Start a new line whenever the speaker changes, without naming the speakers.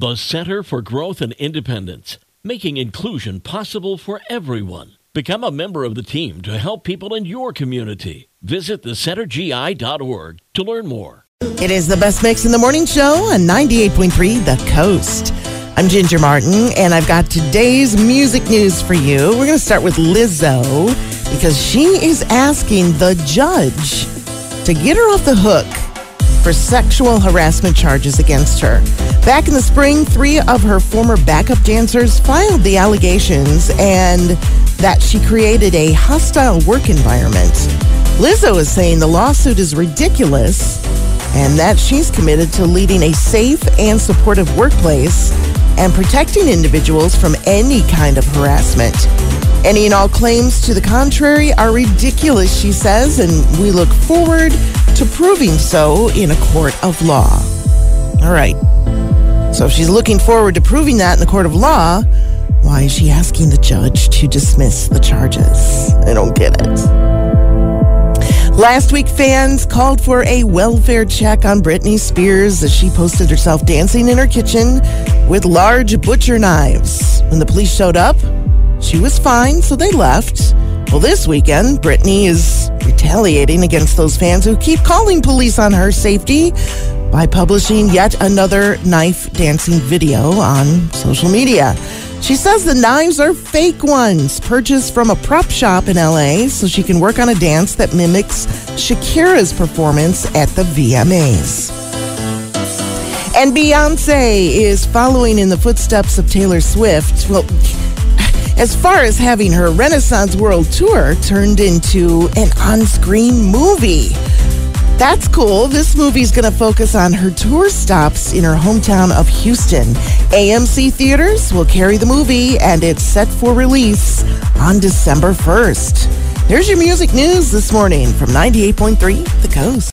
The Center for Growth and Independence, making inclusion possible for everyone. Become a member of the team to help people in your community. Visit thecentergi.org to learn more.
It is the best mix in the morning show on 98.3 The Coast. I'm Ginger Martin, and I've got today's music news for you. We're going to start with Lizzo because she is asking the judge to get her off the hook for sexual harassment charges against her. Back in the spring, three of her former backup dancers filed the allegations and that she created a hostile work environment. Lizzo is saying the lawsuit is ridiculous and that she's committed to leading a safe and supportive workplace and protecting individuals from any kind of harassment. Any and all claims to the contrary are ridiculous, she says, and we look forward to proving so in a court of law. All right. So if she's looking forward to proving that in the court of law, why is she asking the judge to dismiss the charges? I don't get it. Last week, fans called for a welfare check on Britney Spears as she posted herself dancing in her kitchen with large butcher knives. When the police showed up, she was fine, so they left. Well, this weekend, Britney is retaliating against those fans who keep calling police on her safety by publishing yet another knife dancing video on social media. She says the knives are fake ones purchased from a prop shop in LA so she can work on a dance that mimics Shakira's performance at the VMAs. And Beyonce is following in the footsteps of Taylor Swift. Well, as far as having her Renaissance World Tour turned into an on screen movie. That's cool. This movie's going to focus on her tour stops in her hometown of Houston. AMC Theaters will carry the movie, and it's set for release on December 1st. There's your music news this morning from 98.3 The Coast.